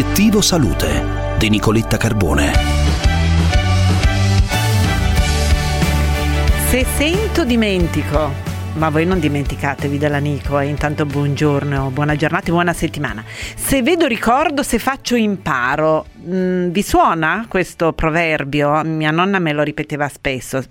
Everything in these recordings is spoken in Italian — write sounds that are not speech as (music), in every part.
Obiettivo Salute di Nicoletta Carbone. Se sento dimentico ma voi non dimenticatevi della Nico e intanto buongiorno, buona giornata e buona settimana. Se vedo ricordo, se faccio imparo, Mm, vi suona questo proverbio? Mia nonna me lo ripeteva spesso,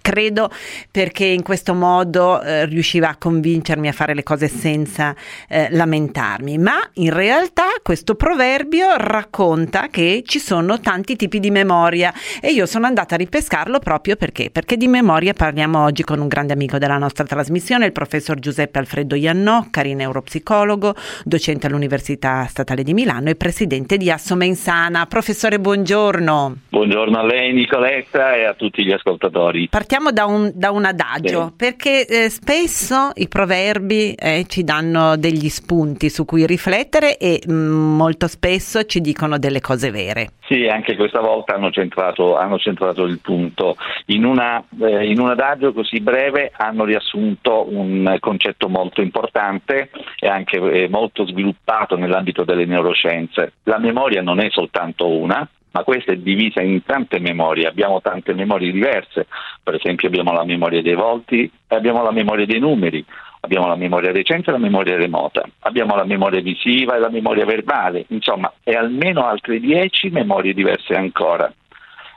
credo perché in questo modo eh, riusciva a convincermi a fare le cose senza eh, lamentarmi, ma in realtà questo proverbio racconta che ci sono tanti tipi di memoria e io sono andata a ripescarlo proprio perché, perché di memoria parliamo oggi con un grande amico della nostra trasmissione, il professor Giuseppe Alfredo Iannoccari, neuropsicologo, docente all'Università Statale di Milano e presidente di Asso Romana. Professore, buongiorno. Buongiorno a lei Nicoletta e a tutti gli ascoltatori. Partiamo da un, da un adagio, sì. perché eh, spesso i proverbi eh, ci danno degli spunti su cui riflettere e mh, mm, molto spesso ci dicono delle cose vere. Sì, anche questa volta hanno centrato, hanno centrato il punto. In, una, eh, in, un adagio così breve hanno riassunto un concetto molto importante e anche eh, molto sviluppato nell'ambito delle neuroscienze. La memoria non è soltanto una, ma questa è divisa in tante memorie, abbiamo tante memorie diverse, per esempio abbiamo la memoria dei volti e abbiamo la memoria dei numeri, abbiamo la memoria recente e la memoria remota, abbiamo la memoria visiva e la memoria verbale, insomma, e almeno altre dieci memorie diverse ancora.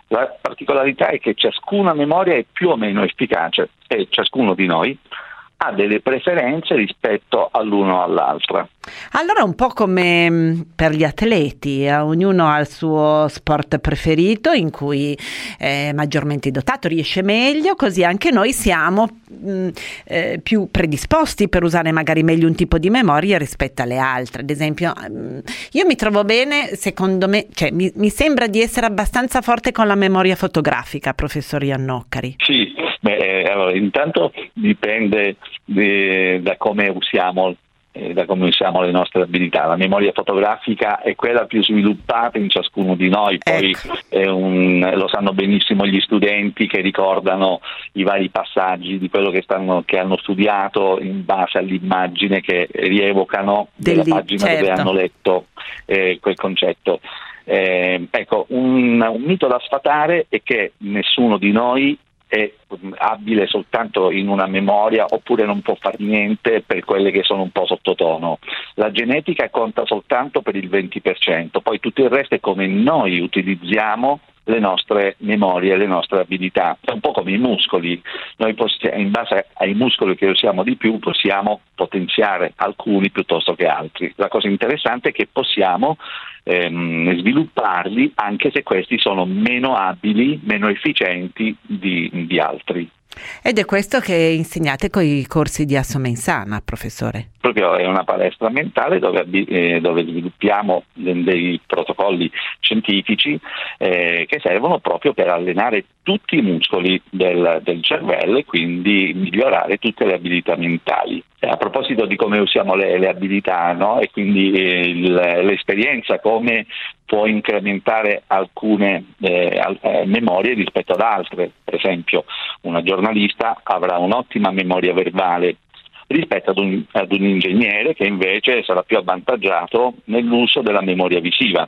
La particolarità è che ciascuna memoria è più o meno efficace e ciascuno di noi ha delle preferenze rispetto all'uno o all'altra. Allora un po' come mm, per gli atleti, eh? ognuno ha il suo sport preferito in cui è maggiormente dotato, riesce meglio, così anche noi siamo mh, mm, eh, più predisposti per usare magari meglio un tipo di memoria rispetto alle altre. Ad esempio, mh, mm, io mi trovo bene, secondo me, cioè mi, mi, sembra di essere abbastanza forte con la memoria fotografica, professor Iannoccari. Sì, beh, eh, allora, intanto dipende eh, da come usiamo eh, da come usiamo le nostre abilità. La memoria fotografica è quella più sviluppata in ciascuno di noi, poi ecco. un, lo sanno benissimo gli studenti che ricordano i vari passaggi di quello che, stanno, che hanno studiato in base all'immagine che rievocano Del della pagina certo. dove hanno letto eh, quel concetto. Eh, ecco, un, un mito da sfatare è che nessuno di noi è abile soltanto in una memoria oppure non può fare niente per quelle che sono un po' sottotono. La genetica conta soltanto per il 20%, poi tutto il resto è come noi utilizziamo le nostre memorie, le nostre abilità. È un po' come i muscoli, noi possiamo, in base ai muscoli che usiamo di più possiamo potenziare alcuni piuttosto che altri. La cosa interessante è che possiamo ehm, svilupparli anche se questi sono meno abili, meno efficienti di, di altri. Ed è questo che insegnate con i corsi di Assomensana, professore? Proprio è una palestra mentale dove, eh, dove sviluppiamo dei protocolli scientifici eh, che servono proprio per allenare tutti i muscoli del, del cervello e quindi migliorare tutte le abilità mentali. A proposito di come usiamo le, le abilità no? e quindi eh, l'esperienza, come può incrementare alcune eh, eh, memorie rispetto ad altre. Per esempio, una giornalista avrà un'ottima memoria verbale rispetto ad un, ad un ingegnere che invece sarà più avvantaggiato nell'uso della memoria visiva.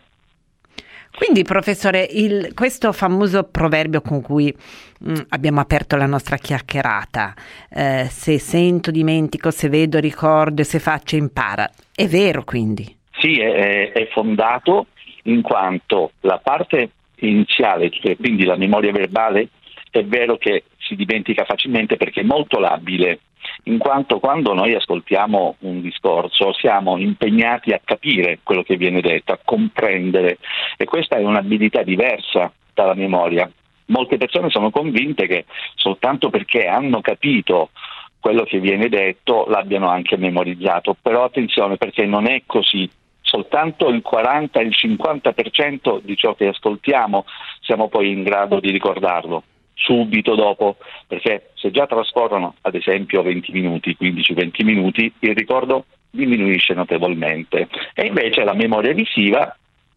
Quindi, professore, il, questo famoso proverbio con cui mh, mm, abbiamo aperto la nostra chiacchierata, eh, se sento dimentico, se vedo ricordo, se faccio impara, è vero quindi? Sì, è, è fondato in quanto la parte iniziale, cioè quindi la memoria verbale, è vero che si dimentica facilmente perché è molto labile, in quanto quando noi ascoltiamo un discorso siamo impegnati a capire quello che viene detto, a comprendere e questa è un'abilità diversa dalla memoria. Molte persone sono convinte che soltanto perché hanno capito quello che viene detto l'abbiano anche memorizzato, però attenzione perché non è così soltanto il 40, il 50% di ciò che ascoltiamo siamo poi in grado di ricordarlo subito dopo, perché se già trascorrono ad esempio 20 minuti, 15-20 minuti, il ricordo diminuisce notevolmente. E invece la memoria visiva,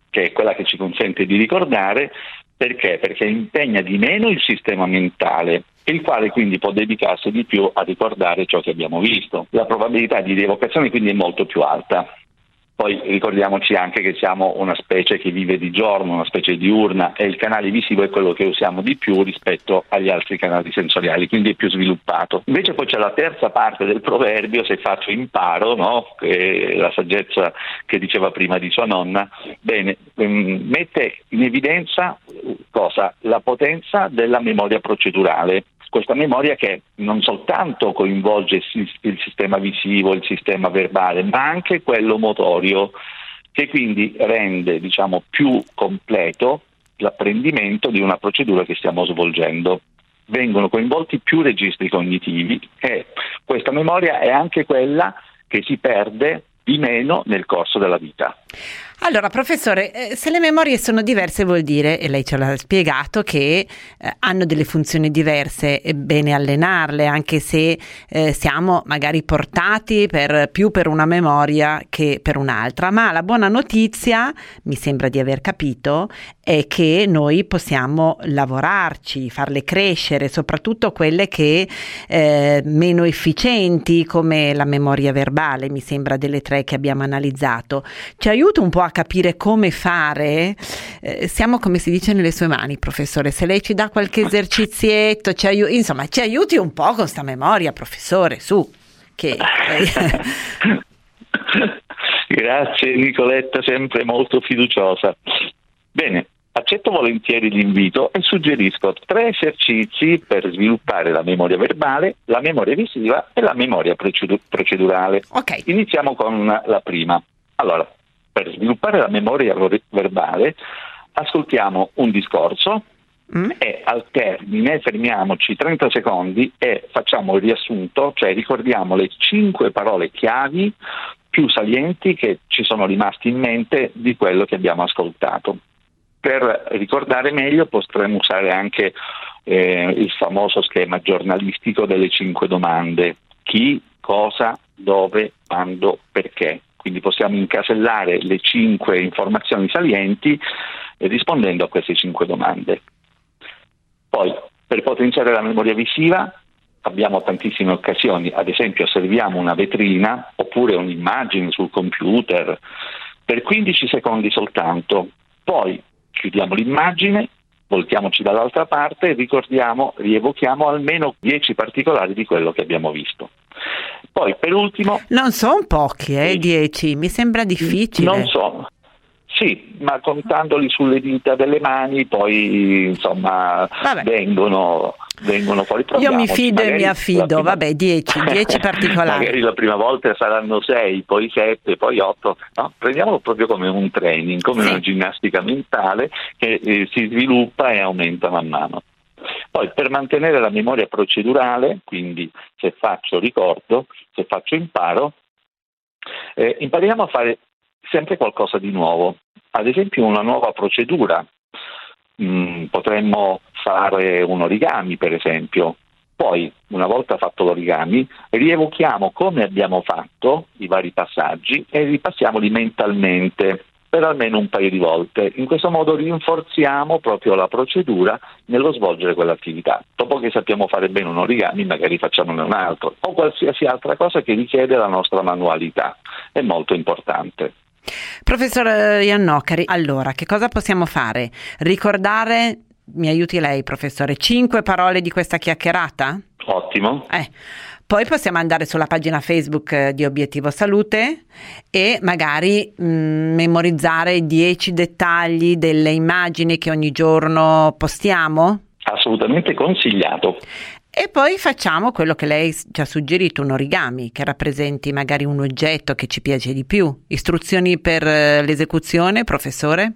che è quella che ci consente di ricordare, perché? Perché impegna di meno il sistema mentale, il quale quindi può dedicarsi di più a ricordare ciò che abbiamo visto. La probabilità di rievocazione quindi è molto più alta. Poi ricordiamoci anche che siamo una specie che vive di giorno, una specie diurna e il canale visivo è quello che usiamo di più rispetto agli altri canali sensoriali, quindi è più sviluppato. Invece poi c'è la terza parte del proverbio, se faccio imparo, no? la saggezza che diceva prima di sua nonna, bene, ehm, mette in evidenza cosa? La potenza della memoria procedurale questa memoria che non soltanto coinvolge il sistema visivo, il sistema verbale, ma anche quello motorio, che quindi rende diciamo, più completo l'apprendimento di una procedura che stiamo svolgendo. Vengono coinvolti più registri cognitivi e questa memoria è anche quella che si perde di meno nel corso della vita. Allora, professore, eh, se le memorie sono diverse vuol dire, e lei ce l'ha spiegato, che eh, hanno delle funzioni diverse, è bene allenarle, anche se eh, siamo magari portati per, più per una memoria che per un'altra. Ma la buona notizia, mi sembra di aver capito, è che noi possiamo lavorarci, farle crescere, soprattutto quelle che eh, meno efficienti, come la memoria verbale, mi sembra delle tre che abbiamo analizzato. Ci aiuta un po' a capire come fare, eh, siamo come si dice nelle sue mani, professore. Se lei ci dà qualche esercizietto, ci aiuti, insomma, ci aiuti un po' con sta memoria, professore, su. Che, (laughs) Grazie Nicoletta, sempre molto fiduciosa. Bene, accetto volentieri l'invito e suggerisco tre esercizi per sviluppare la memoria verbale, la memoria visiva e la memoria procedurale. Okay. Iniziamo con la prima. Allora, per sviluppare la memoria verbale ascoltiamo un discorso mm. e al termine fermiamoci 30 secondi e facciamo il riassunto, cioè ricordiamo le cinque parole chiavi più salienti che ci sono rimasti in mente di quello che abbiamo ascoltato. Per ricordare meglio potremmo usare anche eh, il famoso schema giornalistico delle cinque domande. Chi, cosa, dove, quando, perché quindi possiamo incasellare le cinque informazioni salienti rispondendo a queste cinque domande. Poi, per potenziare la memoria visiva abbiamo tantissime occasioni, ad esempio osserviamo una vetrina oppure un'immagine sul computer per 15 secondi soltanto, poi chiudiamo l'immagine, voltiamoci dall'altra parte e ricordiamo, rievochiamo almeno 10 particolari di quello che abbiamo visto. Poi per ultimo... Non sono pochi, eh, 10, mi sembra difficile. Non so, sì, ma contandoli sulle dita delle mani poi insomma vengono, vengono fuori. Io mi fido e mi affido, prima... vabbè 10, 10 (laughs) particolari. Magari la prima volta saranno 6, poi 7, poi 8, no? prendiamolo proprio come un training, come sì. una ginnastica mentale che eh, si sviluppa e aumenta man mano. Poi per mantenere la memoria procedurale, quindi se faccio ricordo, se faccio imparo, eh, impariamo a fare sempre qualcosa di nuovo, ad esempio una nuova procedura. Mm, potremmo fare un origami, per esempio. Poi, una volta fatto l'origami, rievochiamo come abbiamo fatto i vari passaggi e ripassiamoli mentalmente per almeno un paio di volte. In questo modo rinforziamo proprio la procedura nello svolgere quell'attività. Dopo che sappiamo fare bene un origami, magari facciamone un altro o qualsiasi altra cosa che richiede la nostra manualità. È molto importante. Professor Iannocari, allora che cosa possiamo fare? Ricordare, mi aiuti lei professore, cinque parole di questa chiacchierata? Ottimo. Eh. Poi possiamo andare sulla pagina Facebook eh, di Obiettivo Salute e magari mh, mm, memorizzare 10 dettagli delle immagini che ogni giorno postiamo? Assolutamente consigliato. E poi facciamo quello che lei ci ha suggerito, un origami che rappresenti magari un oggetto che ci piace di più. Istruzioni per eh, l'esecuzione, professore?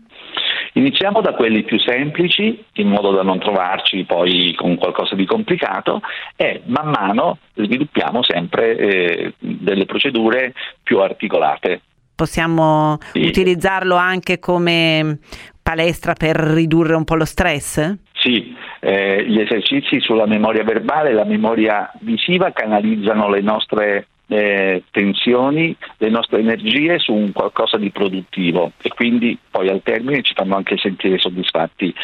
Iniziamo da quelli più semplici, in modo da non trovarci poi con qualcosa di complicato e man mano sviluppiamo sempre eh, delle procedure più articolate. Possiamo sì. utilizzarlo anche come palestra per ridurre un po' lo stress? Sì, eh, gli esercizi sulla memoria verbale e la memoria visiva canalizzano le nostre eh, tensioni, le nostre energie su un qualcosa di produttivo e quindi poi al termine ci fanno anche sentire soddisfatti.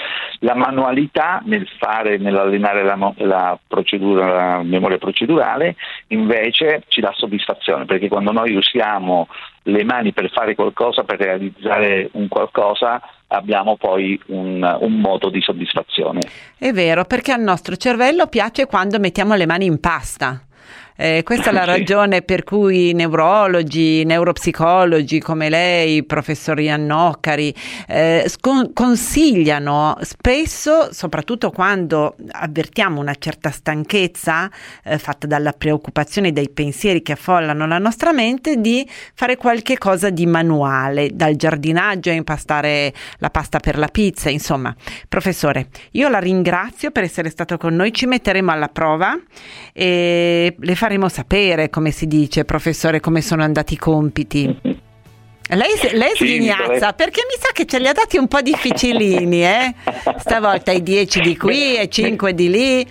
La manualità nel fare, nell'allenare la, la, procedura, la memoria procedurale invece ci dà soddisfazione perché quando noi usiamo le mani per fare qualcosa, per realizzare un qualcosa, abbiamo poi un, un, modo di soddisfazione. È vero, perché al nostro cervello piace quando mettiamo le mani in pasta. Eh, questa è la (laughs) ragione per cui neurologi, neuropsicologi come lei, professor Ian Noccari, eh, scon- consigliano spesso, soprattutto quando avvertiamo una certa stanchezza eh, fatta dalla preoccupazione dai pensieri che affollano la nostra mente, di fare qualche cosa di manuale, dal giardinaggio a impastare la pasta per la pizza, insomma. Professore, io la ringrazio per essere stato con noi, ci metteremo alla prova e le faremo sapere, come si dice, professore, come sono andati i compiti. (laughs) Lei, lei sì, sghignazza perché mi sa che ce li ha dati un po' difficilini, eh? Stavolta i 10 di qui e 5 di lì.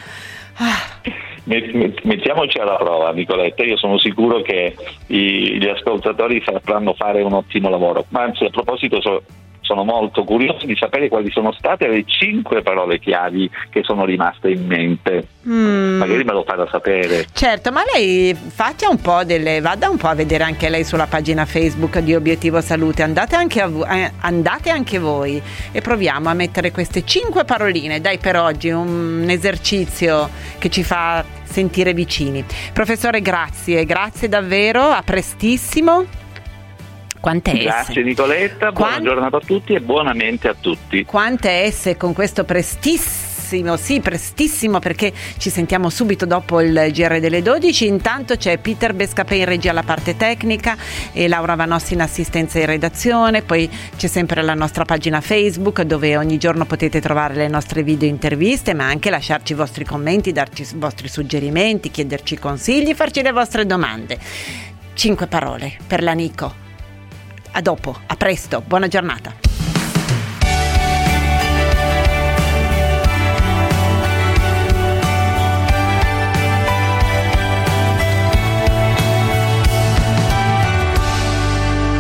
Ah. Mettiamoci alla prova, Nicoletta. Io sono sicuro che gli ascoltatori sapranno fare un ottimo lavoro. Ma anzi, a proposito, so, sono molto curioso di sapere quali sono state le cinque parole chiavi che sono rimaste in mente. Mm. Magari me lo farà sapere. Certo, ma lei faccia un po' delle. vada un po' a vedere anche lei sulla pagina Facebook di Obiettivo Salute. Andate anche, vo- eh, andate anche voi e proviamo a mettere queste cinque paroline. Dai, per oggi un esercizio che ci fa sentire vicini. Professore, grazie, grazie davvero, a prestissimo. Quante Grazie Nicoletta, buona Quant- giornata a tutti e buonamente a tutti. Quante S con questo prestissimo, sì, prestissimo perché ci sentiamo subito dopo il GR delle 12. Intanto c'è Peter Bescapè in regia alla parte tecnica e Laura Vanossi in assistenza in redazione. Poi c'è sempre la nostra pagina Facebook dove ogni giorno potete trovare le nostre video interviste, ma anche lasciarci i vostri commenti, darci i vostri suggerimenti, chiederci consigli, farci le vostre domande. Cinque parole per la Nico. A dopo, a presto, buona giornata.